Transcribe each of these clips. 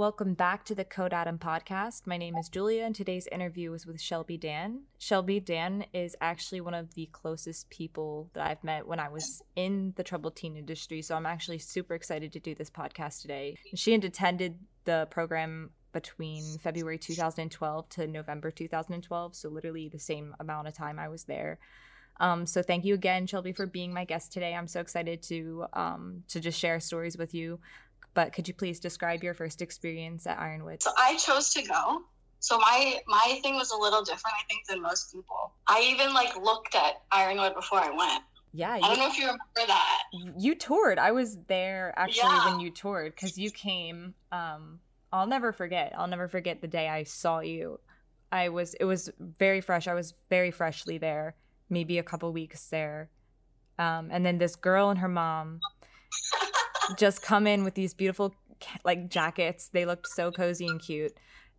welcome back to the Code Adam podcast. My name is Julia, and today's interview is with Shelby Dan. Shelby Dan is actually one of the closest people that I've met when I was in the troubled teen industry, so I'm actually super excited to do this podcast today. She had attended the program between February 2012 to November 2012, so literally the same amount of time I was there. Um, so thank you again, Shelby, for being my guest today. I'm so excited to um, to just share stories with you but could you please describe your first experience at Ironwood? So I chose to go. So my my thing was a little different, I think, than most people. I even like looked at Ironwood before I went. Yeah, you, I don't know if you remember that. You toured. I was there actually yeah. when you toured because you came. Um, I'll never forget. I'll never forget the day I saw you. I was. It was very fresh. I was very freshly there. Maybe a couple weeks there. Um, and then this girl and her mom just come in with these beautiful like jackets. They looked so cozy and cute,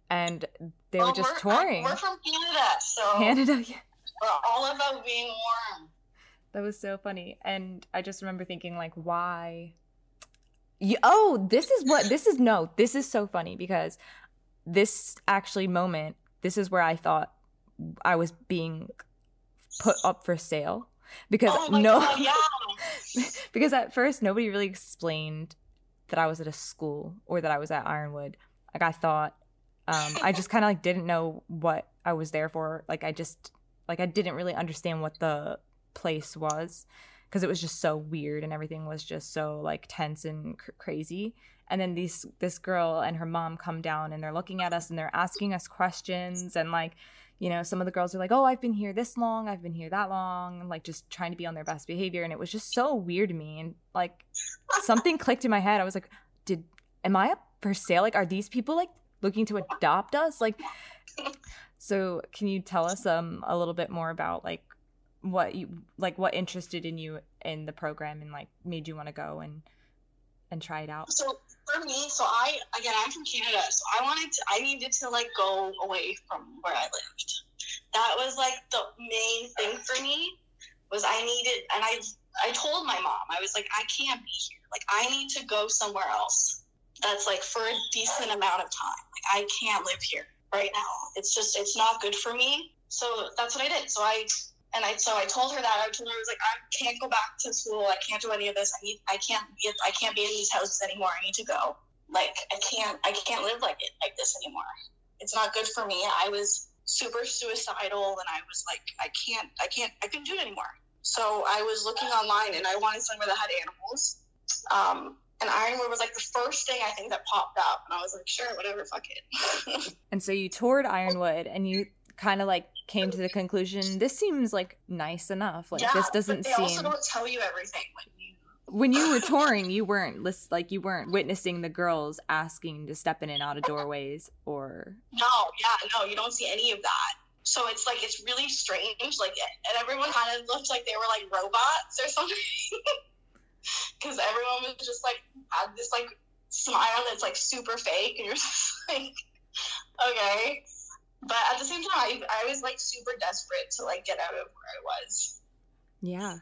and they well, were just we're, touring. We're from Canada, so Canada. Yeah. We're all about being warm. That was so funny, and I just remember thinking like, why? You, oh, this is what this is. No, this is so funny because this actually moment. This is where I thought I was being put up for sale because oh no God, yeah. because at first nobody really explained that I was at a school or that I was at Ironwood. Like I thought um, I just kind of like didn't know what I was there for. Like I just like I didn't really understand what the place was because it was just so weird and everything was just so like tense and cr- crazy. And then these this girl and her mom come down and they're looking at us and they're asking us questions and like you know, some of the girls are like, oh, I've been here this long, I've been here that long, and like just trying to be on their best behavior. And it was just so weird to me. And like something clicked in my head. I was like, did, am I up for sale? Like, are these people like looking to adopt us? Like, so can you tell us um a little bit more about like what you like what interested in you in the program and like made you want to go and and try it out? So for me, so I again I'm from Canada, so I wanted to I needed to like go away from where I lived. That was like the main thing for me was I needed and I I told my mom, I was like, I can't be here. Like I need to go somewhere else. That's like for a decent amount of time. Like I can't live here right now. It's just it's not good for me. So that's what I did. So I and I so I told her that I told her I was like I can't go back to school. I can't do any of this. I need I can't be I can't be in these houses anymore. I need to go. Like I can't I can't live like it like this anymore. It's not good for me. I was super suicidal and I was like I can't I can't I couldn't do it anymore. So I was looking online and I wanted somewhere that had animals. Um, and Ironwood was like the first thing I think that popped up, and I was like, sure, whatever, fuck it. and so you toured Ironwood, and you kind of like came to the conclusion this seems like nice enough. Like yeah, this doesn't seem. they seem also don't tell you everything when you when you were touring you weren't list like you weren't witnessing the girls asking to step in and out of doorways or no yeah no you don't see any of that. So it's like it's really strange like and everyone kind of looked like they were like robots or something. Because everyone was just like had this like smile that's like super fake and you're just like okay but at the same time I, I was like super desperate to like get out of where i was. Yeah.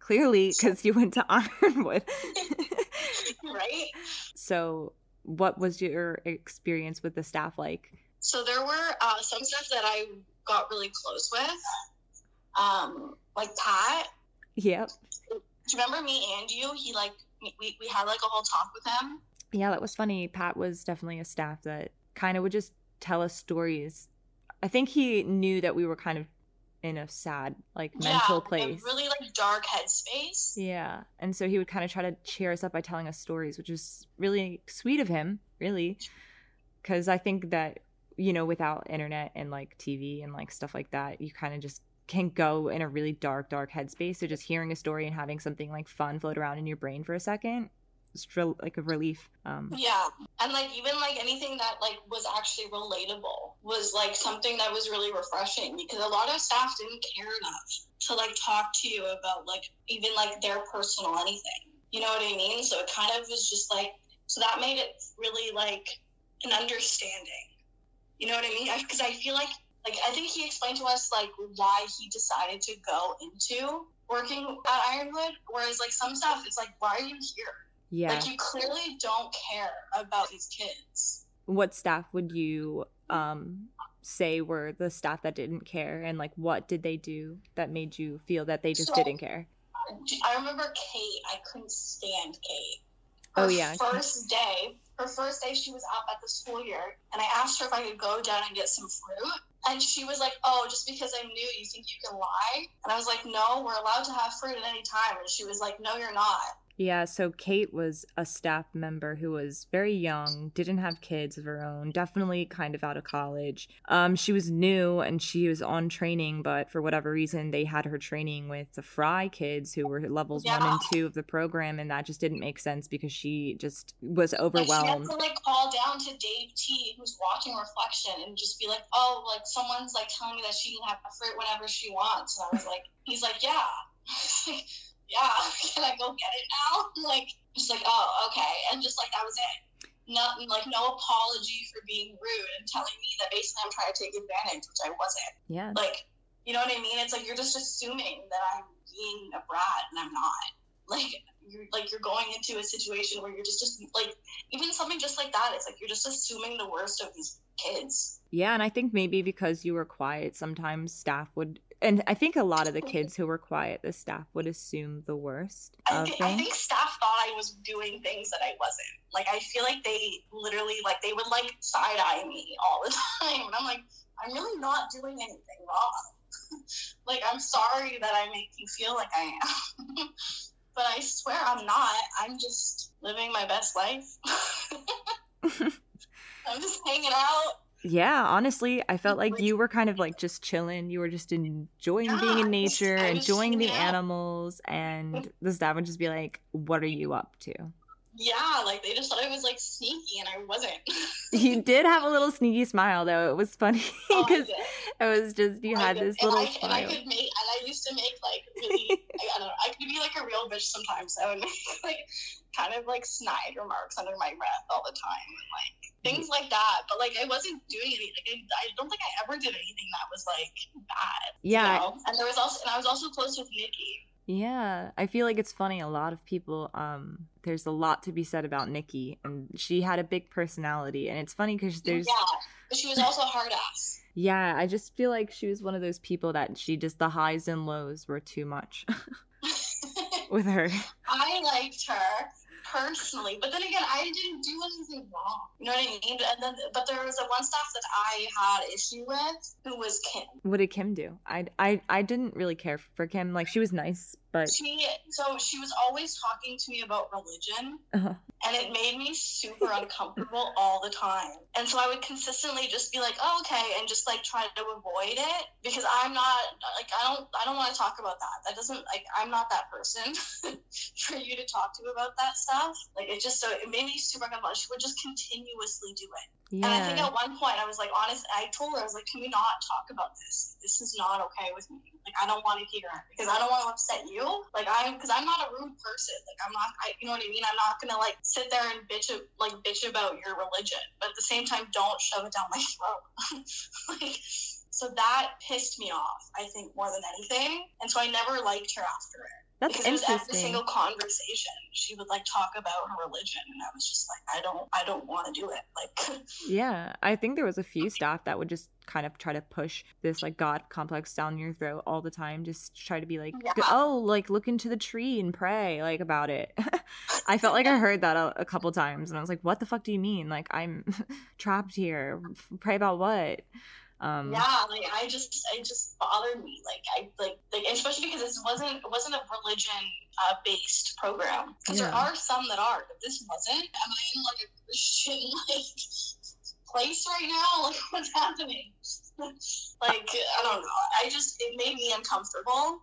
Clearly because you went to ironwood right? So what was your experience with the staff like? So there were uh, some stuff that i got really close with um like pat. Yep. Do you remember me and you? He like we, we had like a whole talk with him. Yeah that was funny. Pat was definitely a staff that kind of would just tell us stories. I think he knew that we were kind of in a sad, like mental yeah, place. really like dark headspace. Yeah. And so he would kind of try to cheer us up by telling us stories, which was really sweet of him, really. Cause I think that, you know, without internet and like TV and like stuff like that, you kind of just can go in a really dark, dark headspace. So just hearing a story and having something like fun float around in your brain for a second like a relief. Um, yeah, and like even like anything that like was actually relatable was like something that was really refreshing because a lot of staff didn't care enough to like talk to you about like even like their personal anything. You know what I mean? So it kind of was just like so that made it really like an understanding. You know what I mean? Because I, I feel like like I think he explained to us like why he decided to go into working at Ironwood, whereas like some stuff it's like why are you here? Yeah. Like you clearly don't care about these kids. what staff would you um say were the staff that didn't care and like what did they do that made you feel that they just So- didn't care? I remember Kate. I couldn't stand Kate. Oh, yeah. First day, her first day, she was up at the school year, and I asked her if I could go down and get some fruit, and she was like, "Oh, just because I'm new, you think you can lie?" And I was like, "No, we're allowed to have fruit at any time." And she was like, "No, you're not." Yeah, so Kate was a staff member who was very young, didn't have kids of her own, definitely kind of out of college. Um, she was new and she was on training, but for whatever reason, they had her training with the Fry kids who were levels one and two of the program, and that just didn't make sense because she just was Like, she had to like call down to Dave T, who's watching Reflection, and just be like, "Oh, like someone's like telling me that she can have fruit whenever she wants." And I was like, "He's like, yeah, yeah. Can I go get it now?" Like, just like, "Oh, okay," and just like that was it. Nothing like no apology for being rude and telling me that basically I'm trying to take advantage, which I wasn't. Yeah. Like, you know what I mean? It's like you're just assuming that I'm being a brat and I'm not. Like you're like you're going into a situation where you're just just like even something just like that. It's like you're just assuming the worst of these kids. Yeah, and I think maybe because you were quiet, sometimes staff would, and I think a lot of the kids who were quiet, the staff would assume the worst I, thi- I think staff thought I was doing things that I wasn't. Like I feel like they literally like they would like side eye me all the time, and I'm like, I'm really not doing anything wrong. like I'm sorry that I make you feel like I am. But I swear I'm not. I'm just living my best life. I'm just hanging out. Yeah, honestly, I felt like you were kind of like just chilling. You were just enjoying being in nature, enjoying the out. animals, and the staff would just be like, "What are you up to?" Yeah, like they just thought I was like sneaky, and I wasn't. You did have a little sneaky smile, though. It was funny Oh, because did. It was just you I had did. this little I, And I smile. could make, and I used to make like really, I, I don't know, I could be like a real bitch sometimes. I would make like kind of like snide remarks under my breath all the time, and, like things like that. But like I wasn't doing anything. Like, I, I don't think I ever did anything that was like bad. you Yeah, know? And there was also, and I was also close with Nikki. Yeah, I feel like it's funny. A lot of people, um, there's a lot to be said about Nikki, and she had a big personality, and it's funny because there's, yeah, but she was also a hard ass. Yeah, I just feel like she was one of those people that she just the highs and lows were too much with her. I liked her personally, but then again, I didn't do anything wrong. You know what I mean? And then, but there was a one staff that I had issue with, who was Kim. What did Kim do? I, I, I didn't really care for Kim. Like she was nice, but She, so she was always talking to me about religion, uh, and it made me super uncomfortable all the time. And so I would consistently just be like, "Oh, okay," and just like try to avoid it because I'm not like I don't I don't want to talk about that. That doesn't like I'm not that person for you to talk to about that stuff. Like it just so it made me super uncomfortable. She would just continuously do it. And I think at one point I was like, honest, I told her, I was like, can we not talk about this? This is not okay with me. Like, I don't want to hear it because I don't want to upset you. Like, I'm, because I'm not a rude person. Like, I'm not, I, you know what I mean? I'm not to like sit there and bitch, like, bitch about your religion. But at the same time, don't shove it down my throat. like, so that pissed me off, I think, more than anything. And so I never liked her after it. That's because it was every single conversation she would like talk about her religion and i was just like i don't i don't want to do it like Yeah, I think there was a few staff that would just kind of try to push this like God complex down your throat all the time. Just try to be like, Yeah. oh, like look into the tree and pray like about it. I felt like I heard that a, a couple times, and I was like, what the fuck do you mean? Like I'm trapped here. Pray about what? Um, yeah like i just it just bothered me like i like like especially because this wasn't it wasn't a religion uh, based program. Because there are some that are but this wasn't. Am i in like a christian like place right now? Like what's happening? Like i don't know. I just it made me uncomfortable.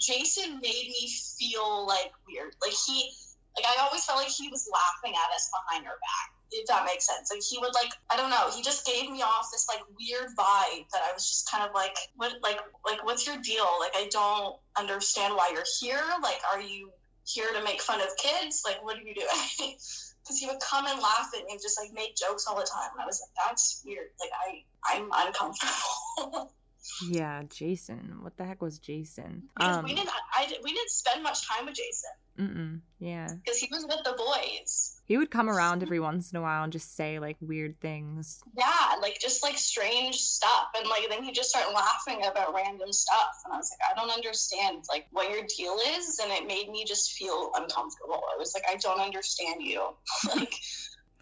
Jason made me feel like weird. Like he like i always felt like he was laughing at us behind our back if that makes sense. Like he would like I don't know, he just gave me off this like weird vibe that I was just kind of like what like like what's your deal? Like I don't understand why you're here. Like are you here to make fun of kids? Like what are you doing? Because he would come and laugh at me and just like make jokes all the time. And I was like, that's weird. Like I I'm uncomfortable. Yeah, Jason. What the heck was Jason? Um, we didn't, I, I- we didn't spend much time with Jason mm-mm, yeah. because he was with the boys. He would come around every once in a while and just say like weird things. Yeah, like just like strange stuff, and like then he just started laughing about random stuff, and I was like, I don't understand like what your deal is, and it made me just feel uncomfortable. I was like, I don't understand you. like,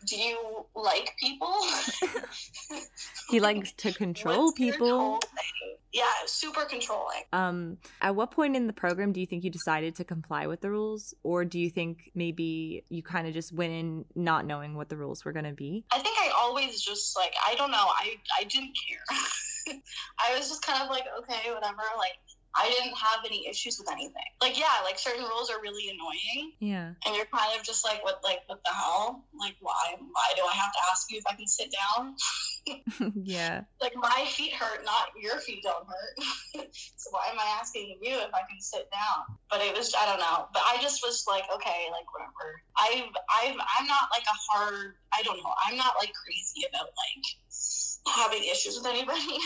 do you like people? He likes to control people. Yeah, super controlling. Um, at what point in the program do you think you decided to comply with the rules, or do you think maybe you kind of just went in not knowing what the rules were gonna be? I think I always just like I don't know. I I didn't care. I was just kind of like okay, whatever. Like I didn't have any issues with anything. Like yeah, like certain rules are really annoying, Yeah. and you're kind of just like what like what the hell? Like why why do I have to ask you if I can sit down? yeah. Like my feet hurt, not your feet don't hurt. so why am I asking you if I can sit down? But it was I don't know. But I just was like okay, like whatever. I've I've I'm not like a hard. I don't know. I'm not like crazy about like having issues with anybody.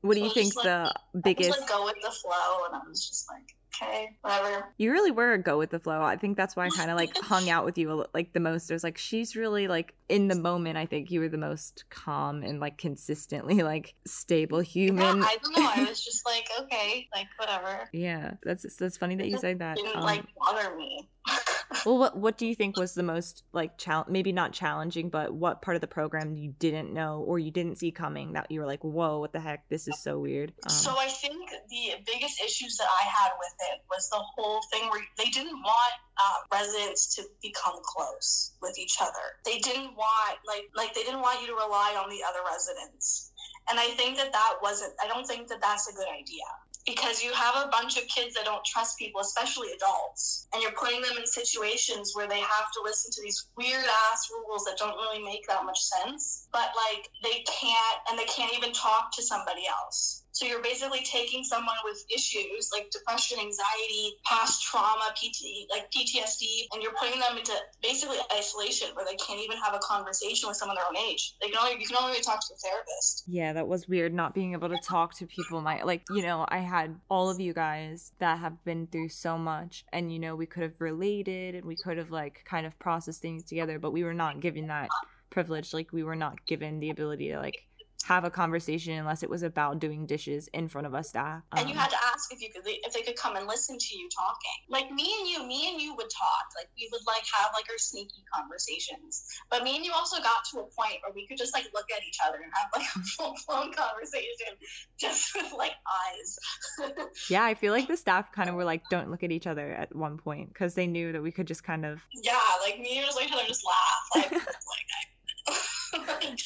What do you think just, the I biggest? just like go with the flow, and I was just like, okay, whatever. You really were a go with the flow. I think that's why I kind of like hung out with you like the most. It was like she's really like in the moment. I think you were the most calm and like consistently like stable human. Yeah, I don't know. I was just like, okay, like whatever. Yeah, that's that's funny that you say that. Didn't Um, like bother me. well, what what do you think was the most like chal- maybe not challenging, but what part of the program you didn't know or you didn't see coming that you were like, whoa, what the heck, this is so weird. Um, so I think the biggest issues that I had with it was the whole thing where they didn't want um, residents to become close with each other. They didn't want like like they didn't want you to rely on the other residents. And I think that that wasn't. I don't think that that's a good idea because you have a bunch of kids that don't trust people, especially adults, and you're putting them in situations where they have to listen to these weird ass rules that don't really make that much sense. But like they can't, and they can't even talk to somebody else. So you're basically taking someone with issues like depression, anxiety, past trauma, PT, like PTSD, and you're putting them into basically isolation where they can't even have a conversation with someone their own age. They can only you can only really talk to a therapist. Yeah, that was weird not being able to talk to people. My like, you know, I had all of you guys that have been through so much and you know, we could have related and we could have like kind of processed things together, but we were not given that privilege. Like we were not given the ability to like have a conversation unless it was about doing dishes in front of us staff. and you Um, had to ask if you could if they could come and listen to you talking. Like me and you me and you would talk. Like we would like have like our sneaky conversations. But me and you also got to a point where we could just like look at each other and have like a full-blown conversation just with like eyes. Yeah, I feel like the staff kind of were like, don't look at each other at one point because they knew that we could just kind of yeah like me and just like each other just laugh like like, like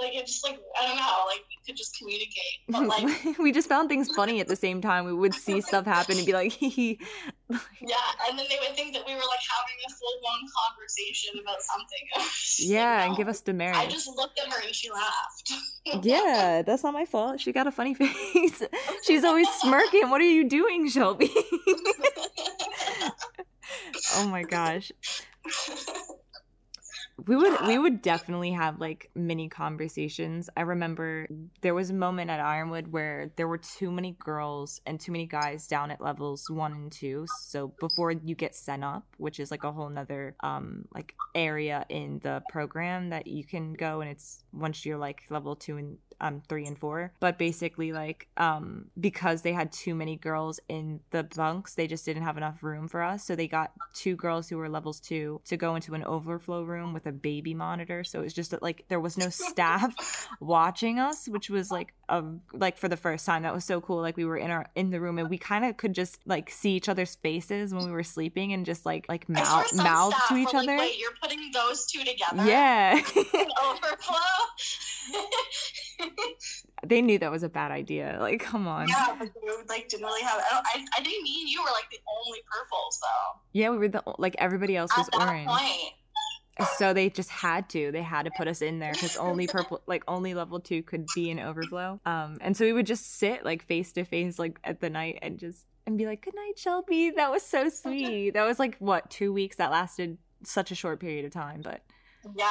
like it's just like i don't know like we could just communicate but like we just found things funny at the same time. We would see stuff happen and be like, hee yeah and then they would think that we were like having a full-blown conversation about something yeah, and give us demerits. I just looked at her and she laughed. Yeah, that's not my fault. She got a funny face. She's always smirking. What are you doing, Shelby? oh my gosh. We would we would definitely have like mini conversations. I remember there was a moment at Ironwood where there were too many girls and too many guys down at levels one and two. So before you get sent up, which is like a whole nother um like area in the program that you can go and it's once you're like level two and um three and four. But basically like um because they had too many girls in the bunks, they just didn't have enough room for us. So they got two girls who were levels two to go into an overflow room with a baby monitor. So it was just like there was no staff watching us, which was like um like for the first time. That was so cool. Like we were in our in the room and we kind of could just like see each other's faces when we were sleeping and just like like mouth mouth to each like, other. Wait, you're putting those two together? Yeah. Overflow. they knew that was a bad idea. Like, come on. Yeah, but like didn't really have. I, don't, I, I think me and you were like the only purples though. Yeah, we were the like everybody else was At that orange. point. So they just had to. They had to put us in there because only purple, like only level two could be an overflow. Um, and so we would just sit like face to face, like at the night, and just and be like, "Good night, Shelby." That was so sweet. That was like what two weeks. That lasted such a short period of time, but Yeah.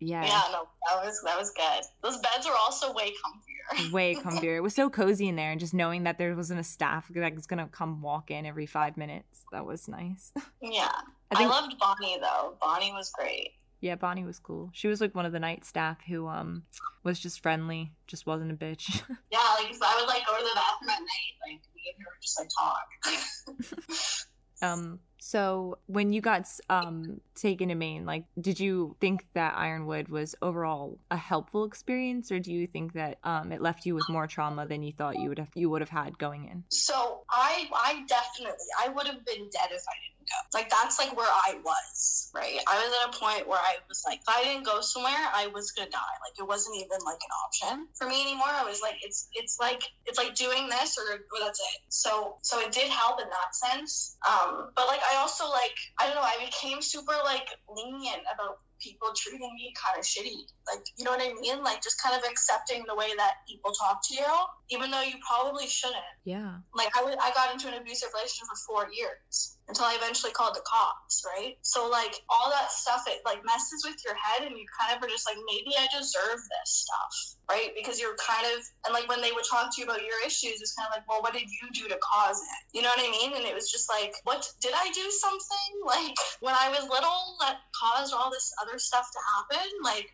yeah, Yeah. No, that was that was good. Those beds are also way comfier. way comfier. It was so cozy in there, and just knowing that there wasn't a staff that was gonna come walk in every five minutes. That was nice. yeah. I I, loved Bonnie though. Bonnie was great. yeah, Bonnie was cool. She was like one of the night staff who um was just friendly, just wasn't a bitch. Yeah, like if I would like go to the bathroom at night, like me and her would just like talk. Um, so when you got um taken to Maine, like, did you think that Ironwood was overall a helpful experience, or do you think that um it left you with more trauma than you thought you would have you would have had going in? So I I definitely I would have been dead if I didn't go. Like that's like where I was, right? I was at a point where I was like, if I didn't go somewhere, I was gonna die. Like it wasn't even like an option for me anymore. I was like, it's it's like it's like doing this or, or that's it. So so it did help in that sense. Um, but like I also like I don't know, I became super like lenient about people treating me kind of shitty. Like, you know what I mean? Like, just kind of accepting the way that people talk to you, even though you probably shouldn't. Yeah. Like, I, w- I got into an abusive relationship for four years until I eventually called the cops, right? So, like, all that stuff, it like messes with your head, and you kind of are just like, maybe I deserve this stuff, right? Because you're kind of, and like when they would talk to you about your issues, it's kind of like, well, what did you do to cause it? You know what I mean? And it was just like, what did I do something like when I was little that caused all this other stuff to happen? Like,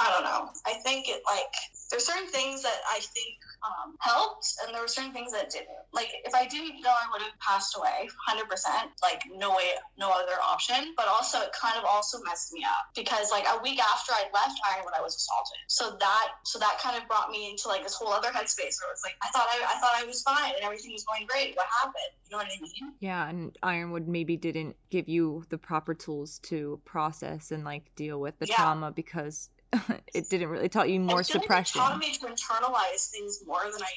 I don't know. I think it like there's certain things that I think um, helped, and there were certain things that didn't. Like if I didn't go, I would have passed away, hundred percent. Like no way, no other option. But also, it kind of also messed me up because like a week after I left Ironwood, I was assaulted. So that so that kind of brought me into like this whole other headspace where it was like I thought I, I thought I was fine and everything was going great. What happened? You know what I mean? Yeah, and Ironwood maybe didn't give you the proper tools to process and like deal with the Yeah. trauma because it didn't really taught you more I feel like it suppression. Taught me to internalize things more than I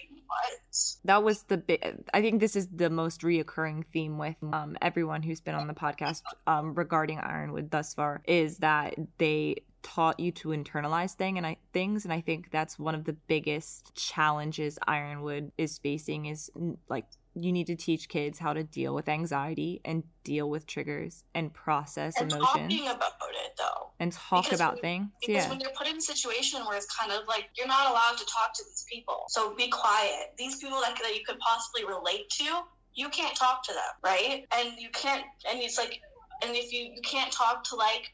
was. that was the big i think this is the most reoccurring theme with um, everyone who's been on the podcast um, regarding ironwood thus far is that they taught you to internalize thing and I, things and i think that's one of the biggest challenges ironwood is facing is like you need to teach kids how to deal with anxiety and deal with triggers and process And emotions talking about it though. and talk because about when- things Because yeah when you're put in a situation where it's kind of like you're not allowed to talk to these people, so be quiet. These people that, that you could possibly relate to, you can't talk to them, right? And you can't, and it's like, and if you you can't talk to like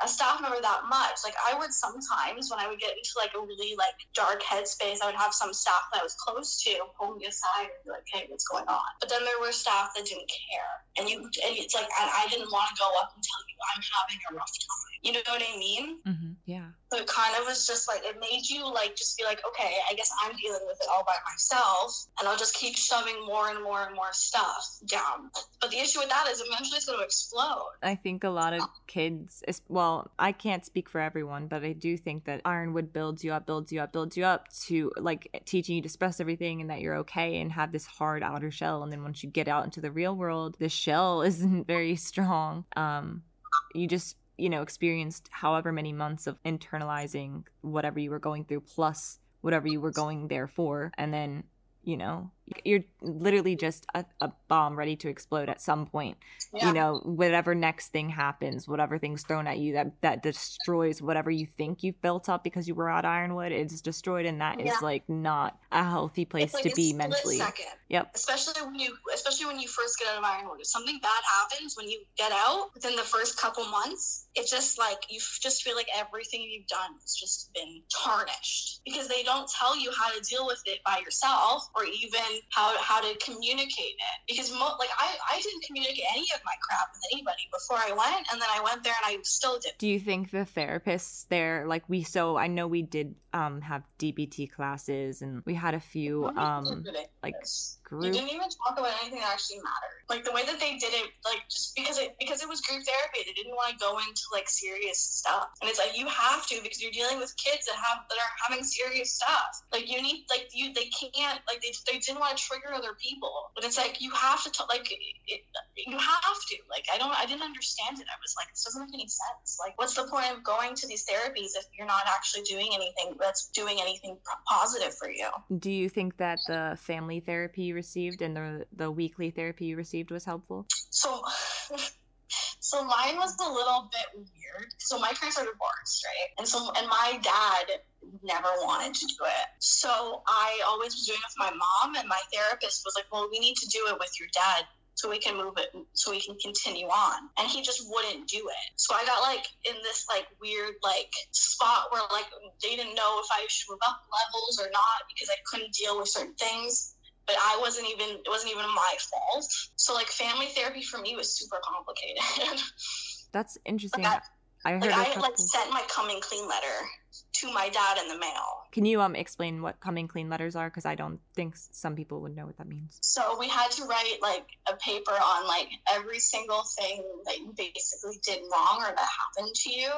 a staff member that much, like I would sometimes when I would get into like a really like dark headspace, I would have some staff that I was close to pull me aside and be like, "Hey, what's going on?" But then there were staff that didn't care, and you, and it's like, and I didn't want to go up and tell you I'm having a rough time. You know what I mean? hmm yeah So it kind of was just like it made you like just be like, okay, I guess I'm dealing with it all by myself, and I'll just keep shoving more and more and more stuff down. But the issue with that is eventually it's going to explode. I think a lot of kids, well, I can't speak for everyone, but I do think that Ironwood builds you up, builds you up, builds you up to like teaching you to express everything and that you're okay and have this hard outer shell. And then once you get out into the real world, the shell isn't very strong. Um, you just, you know, experienced however many months of internalizing whatever you were going through plus whatever you were going there for. And then, you know, you're literally just a, a bomb ready to explode at some point Yeah. you know whatever next thing happens whatever thing's thrown at you that that destroys whatever you think you've built up because you were at ironwood it's destroyed and that is Yeah. like not a healthy place like to be mentally Second. yep Especially when you, especially when you first get out of Ironwood. If something bad happens when you get out within the first couple months, it's just like you just feel like everything you've done has just been tarnished because they don't tell you how to deal with it by yourself or even how how to communicate it. Because mo- like I I didn't communicate any of my crap with anybody before I went, and then I went there and I still did. do you think the therapists there like we so i know we did um have dbt classes and we had a few um like You didn't even talk about anything that actually mattered. Like the way that they did it, like just because it because it was group therapy, they didn't want to go into like serious stuff. And it's like you have to because you're dealing with kids that have that are having serious stuff. Like you need like you they can't like they, they didn't want to trigger other people. But it's like you have to t- like it, you have to like I don't I didn't understand it. I was like this doesn't make any sense. Like what's the point of going to these therapies if you're not actually doing anything that's doing anything positive for you? do you think that the family therapy received and the the weekly therapy you received was helpful So So mine was a little bit weird. So my parents are divorced, right? And so and my dad never wanted to do it. So I always was doing it with my mom and my therapist was like, Well, we need to do it with your dad so we can move it so we can continue on and he just wouldn't do it so i got like in this like weird like spot where like they didn't know if i should move up levels or not because i couldn't deal with certain things but i wasn't even it wasn't even my fault so like family therapy for me was super complicated that's interesting like I, I heard like i couple... like sent my coming clean letter to my dad in the mail. Can you um explain what coming clean letters are? Because I don't think some people would know what that means. So we had to write like a paper on like every single thing that you basically did wrong or that happened to you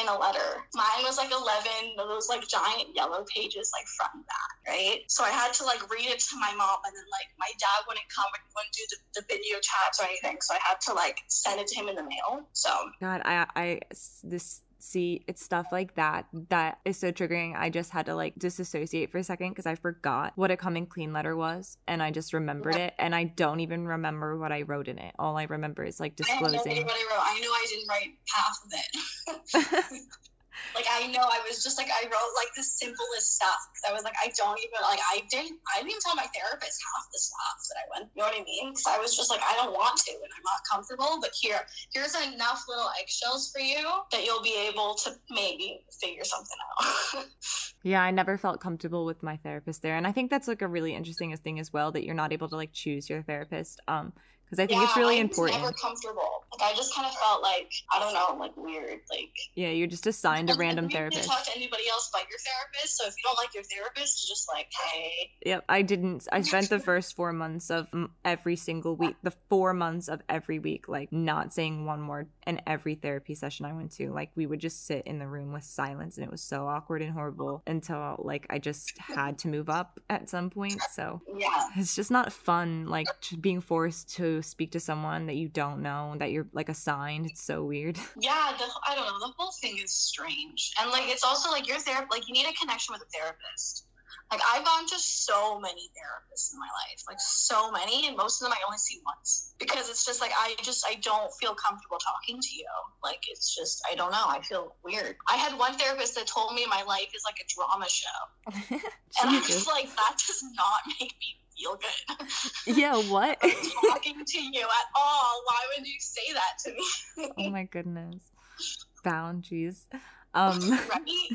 in a letter. Mine was like 11 those like giant yellow pages, like front and back, right? So I had to like read it to my mom, and then like my dad wouldn't come and wouldn't do the, the video chats or anything. So I had to like send it to him in the mail. So God, I I this see it's stuff like that that is so triggering. I just had to like disassociate for a second because i forgot what a coming clean letter was and i just remembered it and i don't even remember what i wrote in it. All i remember is like disclosing I, what I, wrote. I know i didn't write half of it like I know I was just like I wrote like the simplest stuff I was like I don't even like I didn't I didn't even tell my therapist half the stuff that I went. You know what I mean? Because I was just like I don't want to and I'm not comfortable. But here here's enough little eggshells for you that you'll be able to maybe figure something out. yeah, I never felt comfortable with my therapist there, and I think that's like a really interesting thing as well that you're not able to like choose your therapist. Um, because I think yeah, it's really important. Never comfortable. Like I just kind of felt like I don't know, like weird. Like yeah, you're just assigned a random therapist. You talk to anybody else but your therapist. So if you don't like your therapist, just like hey. Yep, I didn't. I spent the first four months of every single week, the four months of every week, like not saying one word in every therapy session I went to. Like we would just sit in the room with silence, and it was so awkward and horrible uh-huh. until like I just had to move up at some point. So yeah, it's just not fun. Like being forced to speak to someone that you don't know that you're like assigned it's so weird yeah the, i don't know the whole thing is strange and like it's also like your therapist like you need a connection with a therapist like I've gone to so many therapists in my life, like so many, and most of them I only see once because it's just like I just I don't feel comfortable talking to you. Like it's just I don't know. I feel weird. I had one therapist that told me my life is like a drama show, and I'm just like that does not make me feel good. Yeah, what? talking to you at all. Why would you say that to me? oh my goodness. Boundaries. Um right?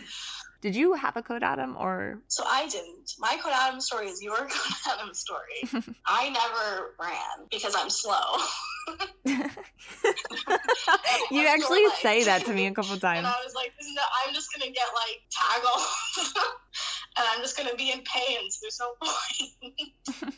Did you have a code Adam or? So I didn't. My code Adam story is your code Adam story. I never ran because I'm slow. you actually say that to me a couple times. And I was like, no, I'm just gonna get like taggle, and I'm just gonna be in pain. So there's no point.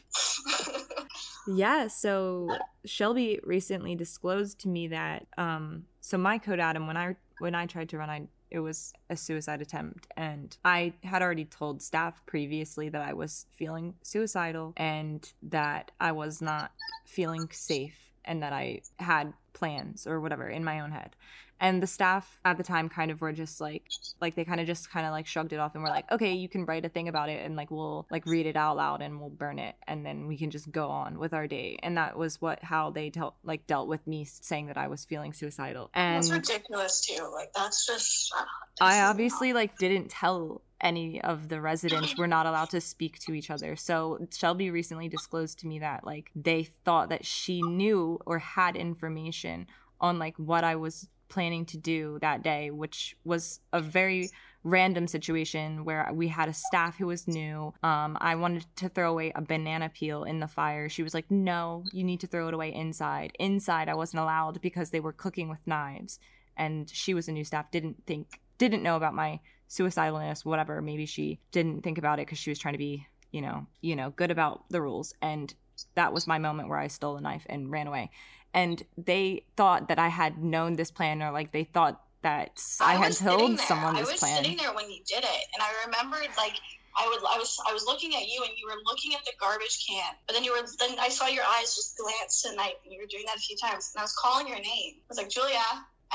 yeah. So Shelby recently disclosed to me that um, so my code Adam when I when I tried to run, I it was a suicide attempt. And I had already told staff previously that I was feeling suicidal and that I was not feeling safe and that I had plans or whatever in my own head and the staff at the time kind of were just like like they kind of just kind of like shrugged it off and were like okay you can write a thing about it and like we'll like read it out loud and we'll burn it and then we can just go on with our day. And that was what how they dealt like dealt with me saying that i was feeling suicidal. And that's ridiculous too. Like that's just uh, i obviously like didn't tell any of the residents. Were not allowed to speak to each other. So Shelby recently disclosed to me that like they thought that she knew or had information on like what I was planning to do that day, which was a very random situation where we had a staff who was new. Um, I wanted to throw away a banana peel in the fire. She was like, no, you need to throw it away inside. Inside, I wasn't allowed because they were cooking with knives. And she was a new staff, didn't think, didn't know about my suicidalness, whatever. Maybe she didn't think about it because she was trying to be, you know, you know, good about the rules. And that was my moment where I stole a knife and ran away and they thought that I had known this plan or like they thought that I, I had told someone this plan. I was sitting there when you did it, and I remembered like I would I was I was looking at you and you were looking at the garbage can, but then you were then I saw your eyes just glance tonight, and you were doing that a few times, and I was calling your name. I was like Julia,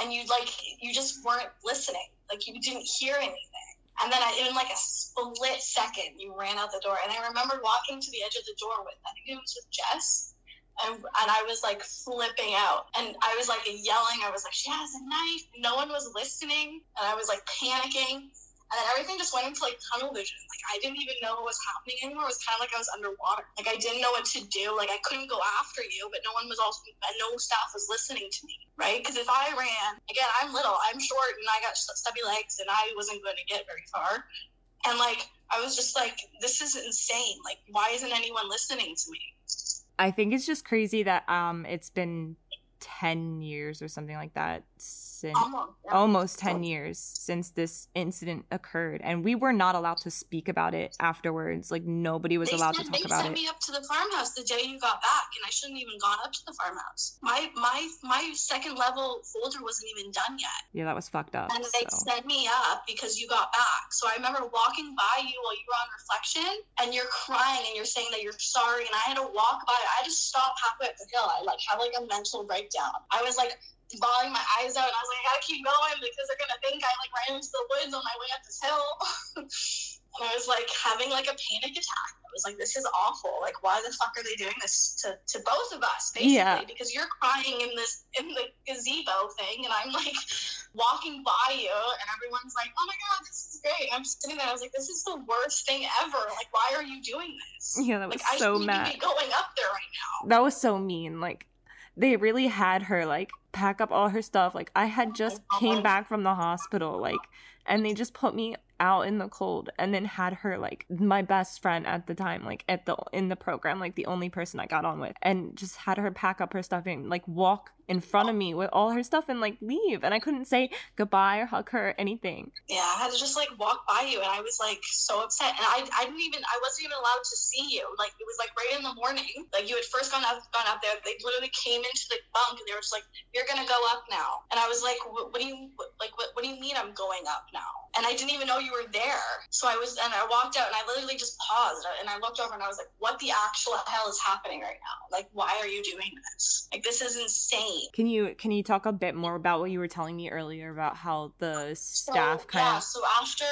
and you like you just weren't listening, like you didn't hear anything. And then I, in like a split second, you ran out the door, and I remember walking to the edge of the door with I think it was with Jess and, and I was like flipping out. And I was like yelling. I was like, she has a knife. No one was listening. And I was like panicking. And then everything just went into like tunnel vision. Like I didn't even know what was happening anymore. It was kind of like I was underwater. Like I didn't know what to do. Like I couldn't go after you, but no one was also, no staff was listening to me, right? Because if I ran, again, I'm little, I'm short, and I got stubby legs, and I wasn't going to get very far. And like I was just like, this is insane. Like why isn't anyone listening to me? I think it's just crazy that um it's been 10 years or something like that since Almost, yeah. almost 10 years since this incident occurred and we were not allowed to speak about it afterwards like nobody was They allowed sent- to talk about it they sent me up to the farmhouse the day you got back, and I shouldn't even gone up to the farmhouse. My my my second level folder wasn't even done yet, yeah that was fucked up and they so. sent me up because you got back. So I remember walking by you while you were on reflection, and you're crying and you're saying that you're sorry, and I had to walk by. I just stopped halfway up the hill. I like had like a mental breakdown. I was like bawling my eyes out, and I was like, I gotta keep going because they're gonna think I like ran into the woods on my way up this hill. and I was like having like a panic attack. I was like, this is awful. Like, why the fuck are they doing this to, to both of us, basically? Yeah. Because you're crying in this in the gazebo thing, and I'm like walking by you, and everyone's like, oh my god, this is great. I'm sitting there. I was like, this is the worst thing ever. Like, why are you doing this? yeah that was Like, so shouldn't mad be going up there right now. that was so mean like they really had her like pack up all her stuff like i had just came back from the hospital like and they just put me out in the cold and then had her like my best friend at the time like at the in the program like the only person i got on with and just had her pack up her stuff and like walk in front of me with all her stuff and like leave and i couldn't say goodbye or hug her or anything Yeah, I had to just like walk by you, and I was like so upset, and I, I didn't even, I wasn't even allowed to see you. Like it was like right in the morning. Like you had first gone up, gone up there. They literally came into the bunk, and they were just like, "You're gonna go up now." And I was like, "What, do you like? What, what do you mean I'm going up now?" And I didn't even know you were there. So I was, and I walked out, and I literally just paused, and I looked over, and I was like, "What the actual hell is happening right now? Like, why are you doing this? Like, this is insane." can you can you talk a bit more about what you were telling me earlier about how the staff so, kind yeah, of so after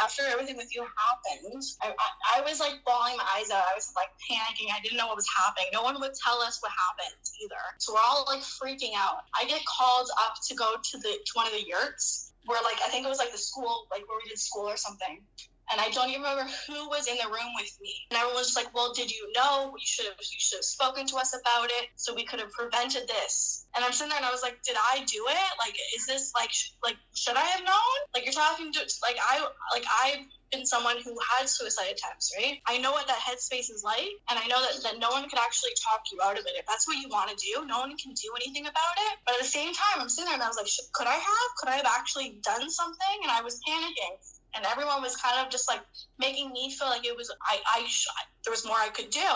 after everything with you happened, I, I, I was like bawling my eyes out. I was like panicking. I didn't know what was happening. No one would tell us what happened either. So we're all like freaking out. I get called up to go to the to one of the yurts where like I think it was like the school, like where we did school or something. And I don't even remember who was in the room with me. And everyone was just like, "Well, did you know? You should have you should have spoken to us about it, so we could have prevented this." And I'm sitting there, and I was like, "Did I do it? Like, is this like sh- like should I have known? Like, you're talking to like I like I've been someone who had suicide attempts, right? I know what that headspace is like, and I know that, that no one could actually talk you out of it. If that's what you want to do, no one can do anything about it. But at the same time, I'm sitting there and I was like, could I have? Could I have actually done something? And I was panicking. And everyone was kind of just like making me feel like it was I I sh- there was more I could do.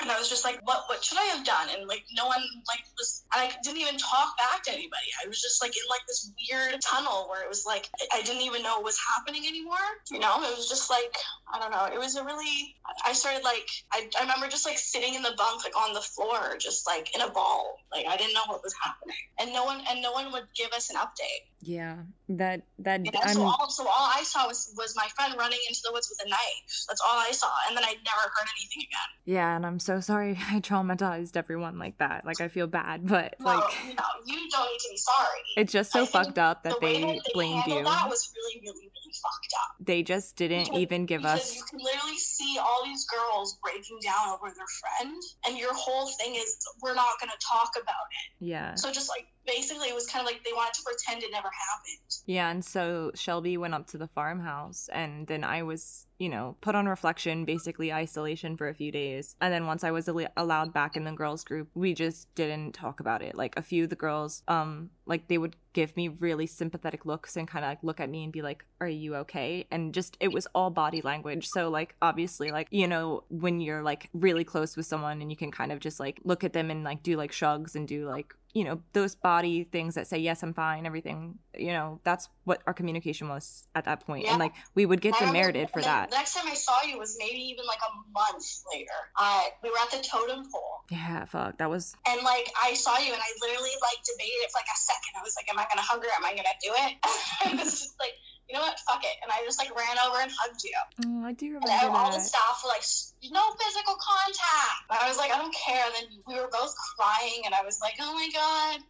And I was just like, what what should I have done? And like no one like was I didn't even talk back to anybody. I was just like in like this weird tunnel where it was like I- didn't even know what was happening anymore. You know, it was just like I don't know. It was a really I started like I, I remember just like sitting in the bunk like on the floor, just like in a ball. Like I didn't know what was happening. And no one and no one would give us an update. yeah that that You so all so all I saw was was my friend running into the woods with a knife. That's all I saw, and then I never heard anything again. Yeah, and I'm so sorry I traumatized everyone like that. Like I feel bad, but No, like no, you don't need to be sorry. it's just so I fucked up that the they that they blamed you. that was really, really, really fucked up. They just didn't Because- even give us You can literally see all these girls breaking down over their friend, and your whole thing is we're not going to talk about it. yeah. So just like basically, it was kind of like they wanted to pretend it never happened. Yeah, and so Shelby went up to the farmhouse and then I was, you know, put on reflection, basically isolation for a few days. And then once I was al- allowed back in the girls group, we just didn't talk about it. Like a few of the girls um like they would give me really sympathetic looks and kind of like look at me and be like, "Are you okay?" And just it was all body language. So like obviously like, you know, when you're like really close with someone and you can kind of just like look at them and like do like shrugs and do like you know those body things that say yes i'm fine everything you know that's what our communication was at that point Yeah. and like we would get demerited for that The next time I saw you was maybe even like a month later. Uh, we were at the totem pole. yeah fuck that was And like I saw you, and I literally like debated it for like a second. I was like, "Am I gonna hug her? Am I gonna do it?" I was just like, "You know what? Fuck it!" And I just like ran over and hugged you. oh, i do remember. And all the staff were like, no physical contact. I was like, I don't care. And then we were both crying, and I was like, oh my god.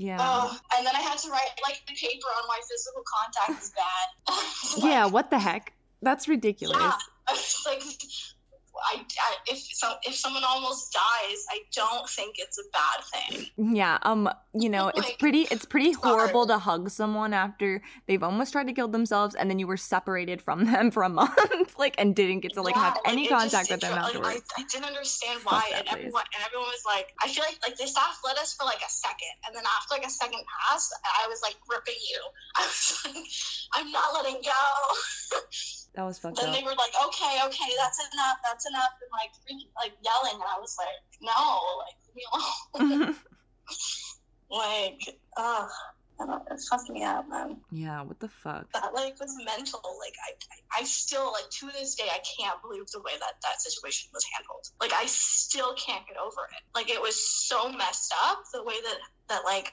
Yeah. Oh, and then I had to write like the paper on why physical contact is bad. yeah, what the heck? That's ridiculous. Yeah. Like, I, I, if so, if someone almost dies, I don't think it's a bad thing. Yeah, um, you know, it's pretty it's pretty sorry. horrible to hug someone after they've almost tried to kill themselves and then you were separated from them for a month, like and didn't get to like have Yeah, any it just- contact with them dro- like, afterwards. I, I didn't understand why, that and place. everyone and everyone was like, I feel like like the staff let us for like a second, and then after like a second passed, I was like ripping you. I was like, I'm not letting go. That was fucked then up. they were like, okay, okay, that's enough, that's enough, and like freaking like yelling, and I was like, no, like me alone. like, ugh, I don't, it fucked me up, man. yeah, what the fuck? That like was mental. Like I, I, I still like to this day, I can't believe the way that that situation was handled. Like I still can't get over it. Like it was so messed up the way that that like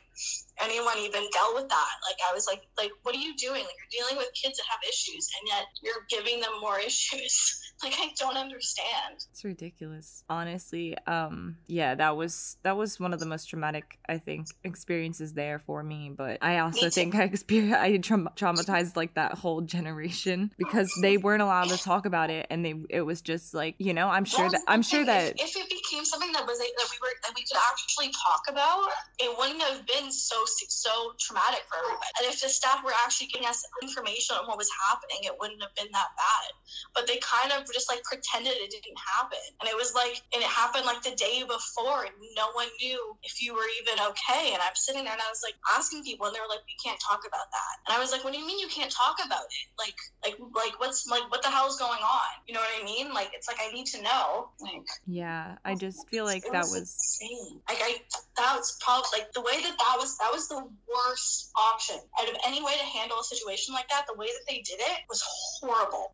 anyone even dealt with that. Like I was like, like what are you doing? Like you're dealing with kids that have issues, and yet you're giving them more issues. Like I don't understand. It's ridiculous. Honestly, um yeah, that was that was one of the most traumatic I think experiences there for me, but I also think I experienced I tra- traumatized like that whole generation because they weren't allowed to talk about it and they it was just like, you know, I'm sure Well, that I'm sure that is, if, it became something that was that we were that we could actually talk about, it wouldn't have been so so traumatic for everybody. And if the staff were actually giving us information on what was happening, it wouldn't have been that bad. But they kind of just like pretended it didn't happen, and it was like and it happened like the day before, and no one knew if you were even okay. And I'm sitting there and I was like asking people, and they were like, "We can't talk about that." And I was like, "What do you mean you can't talk about it? Like like like what's like what the hell's going on? You know what I mean? Like it's like I need to know. Like yeah, I just feel like it that was was insane. Like I, that was probably like the way that that was. That was the worst option out of any way to handle a situation like that. The way that they did it was horrible.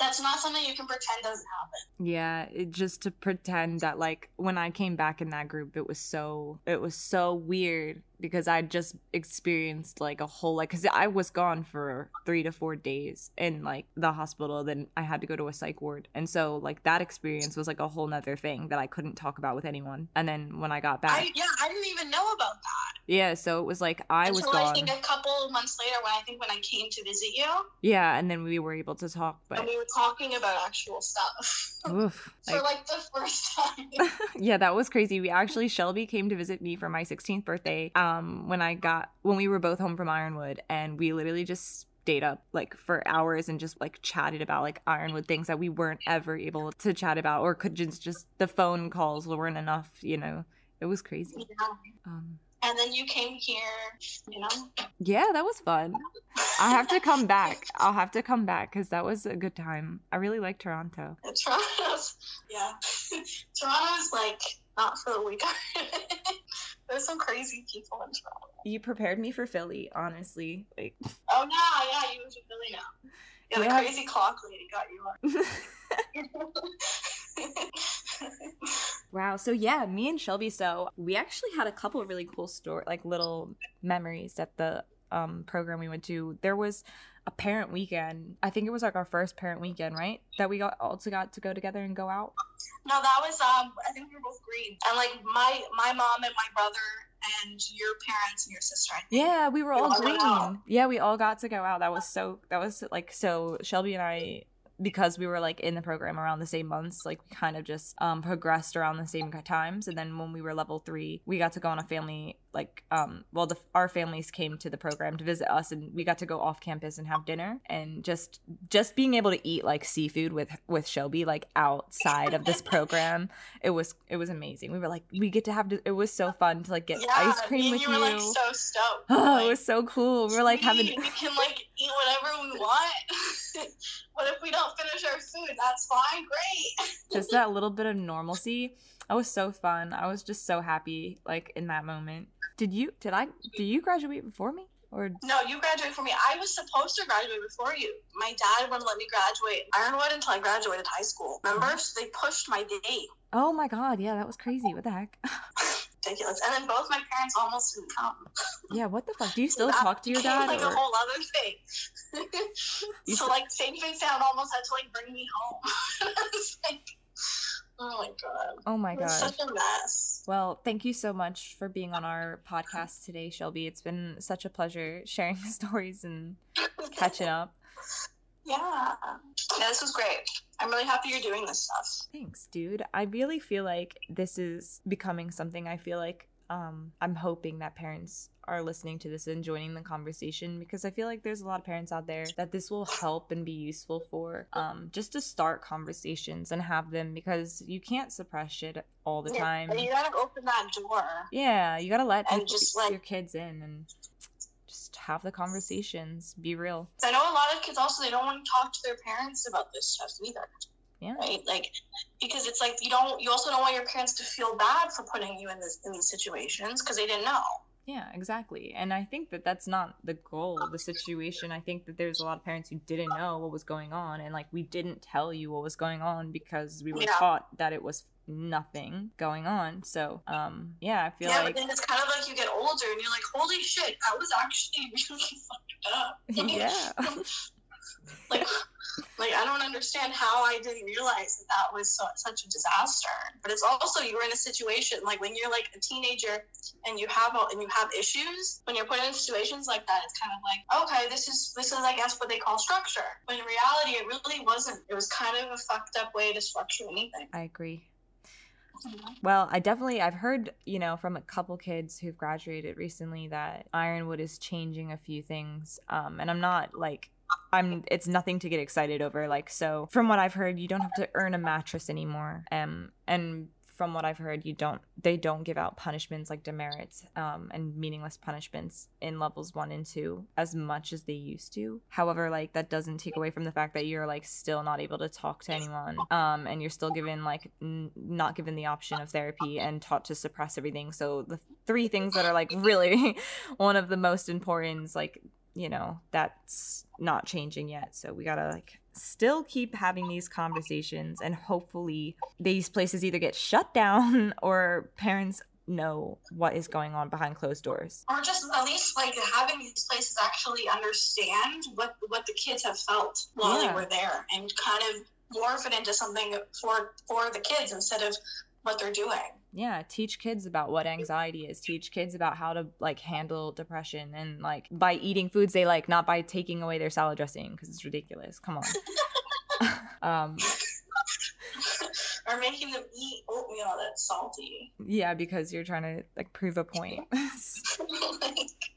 That's not something you can pretend doesn't happen. Yeah, it, just to pretend that like when I came back in that group, it was so it was so weird because I just experienced like a whole like because I was gone for three to four days in like the hospital. Then I had to go to a psych ward, and so like that experience was like a whole nother thing that I couldn't talk about with anyone. And then when I got back, I, yeah, I didn't even know about that. yeah, so it was like I was Until I gone. think a couple months later, when I think when I came to visit you, Yeah, and then we were able to talk, and but we were talking about actual stuff oof, for like- like the first time. yeah, that was crazy. We actually Shelby came to visit me for my 16th birthday. Um, when I got when we were both home from Ironwood, and we literally just stayed up like for hours and just like chatted about like Ironwood things that we weren't ever able to chat about, or could just just the phone calls weren't enough. You know, it was crazy. Yeah. Um, And then you came here, you know. yeah, that was fun. I have to come back. I'll have to come back because that was a good time. I really like Toronto. Toronto's, yeah. Toronto's like not for the weak. There's some crazy people in Toronto. You prepared me for Philly, honestly. Like, Oh yeah, yeah, you moved to Philly now. Yeah, the Yeah. crazy clock lady got you on. Wow. So yeah, me and Shelby. So we actually had a couple of really cool story, like little memories at the um program we went to. There was a parent weekend. I think it was like our first parent weekend, right? That we got all to got to go together and go out. no, that was um. I think we were both green, and like my my mom and my brother and your parents and your sister. I think. Yeah, we were We all all green. Yeah, we all got to go out. That was so. That was like so. Shelby and I, because we were like in the program around the same months, like we kind of just um progressed around the same times. And then when we were level three, we got to go on a family like um well the our families came to the program to visit us and we got to go off campus and have dinner and just just being able to eat like seafood with with Shelby like outside of this program it was it was amazing we were like we get to have it was so fun to like get Yeah, ice cream with you you, were like so stoked. oh Like, it was so cool we were like having we can like eat whatever we want. what if we don't finish our food? That's fine. Great. just that little bit of normalcy that was so fun i was just so happy like in that moment did you did i did you graduate before me or No, you graduated before me. I was supposed to graduate before you. My dad wouldn't let me graduate Ironwood until I graduated high school. Remember? Oh. So they pushed my date. oh my god yeah that was crazy what the heck Ridiculous. And then both my parents almost didn't come. yeah what the fuck do you still That talk to your dad Like or- a whole other thing. So s- like Safe and Sound almost had to like bring me home. Like, Oh my god. Oh my gosh. such a mess. Well, thank you so much for being on our podcast today, Shelby. It's been such a pleasure sharing the stories and catching up. Yeah. Yeah, this was great. I'm really happy you're doing this stuff. Thanks, dude. I really feel like this is becoming something I feel like um I'm hoping that parents are listening to this and joining the conversation because I feel like there's a lot of parents out there that this will help and be useful for um just to start conversations and have them because you can't suppress shit all the Yeah, time. You gotta open that door. Yeah, you got to let And people- just, like- your kids in and just have the conversations, be real. I know a lot of kids also they don't want to talk to their parents about this stuff either. Yeah. Right? Like because it's like you don't you also don't want your parents to feel bad for putting you in this in these situations because they didn't know. Yeah, exactly. And I think that that's not the goal of the situation. I think that there's a lot of parents who didn't know what was going on and like we didn't tell you what was going on because we were Yeah. taught that it was nothing going on. So, um yeah, I feel yeah, like Yeah, but then it's kind of like you get older and you're like, holy shit, that was actually really fucked up. yeah. like like I don't understand how I didn't realize that that was so, such a disaster. But it's also you were in a situation like when you're like a teenager and you have a, and you have issues. When you're put in situations like that, it's kind of like okay, this is this is I guess what they call structure. But in reality, it really wasn't. It was kind of a fucked up way to structure anything. I agree. Well, I definitely I've heard, you know, from a couple kids who've graduated recently that Ironwood is changing a few things. Um and I'm not like I'm it's nothing to get excited over like so from what I've heard you don't have to earn a mattress anymore. Um and from what I've heard you don't they don't give out punishments like demerits um and meaningless punishments in levels 1 and 2 as much as they used to. However, like that doesn't take away from the fact that you're like still not able to talk to anyone um and you're still given like n- not given the option of therapy and taught to suppress everything. So the three things that are like really one of the most important like you know that's not changing yet so we gotta like still keep having these conversations and hopefully these places either get shut down or parents know what is going on behind closed doors Or just at least like having these places actually understand what what the kids have felt while Yeah. they were there, and kind of morph it into something for for the kids instead of what they're doing. Yeah teach kids about what anxiety is. Teach kids about how to like handle depression and like by eating foods they like not by taking away their salad dressing because it's ridiculous. Come on. Um or making them eat oatmeal that's salty. yeah because you're trying to like prove a point. Like,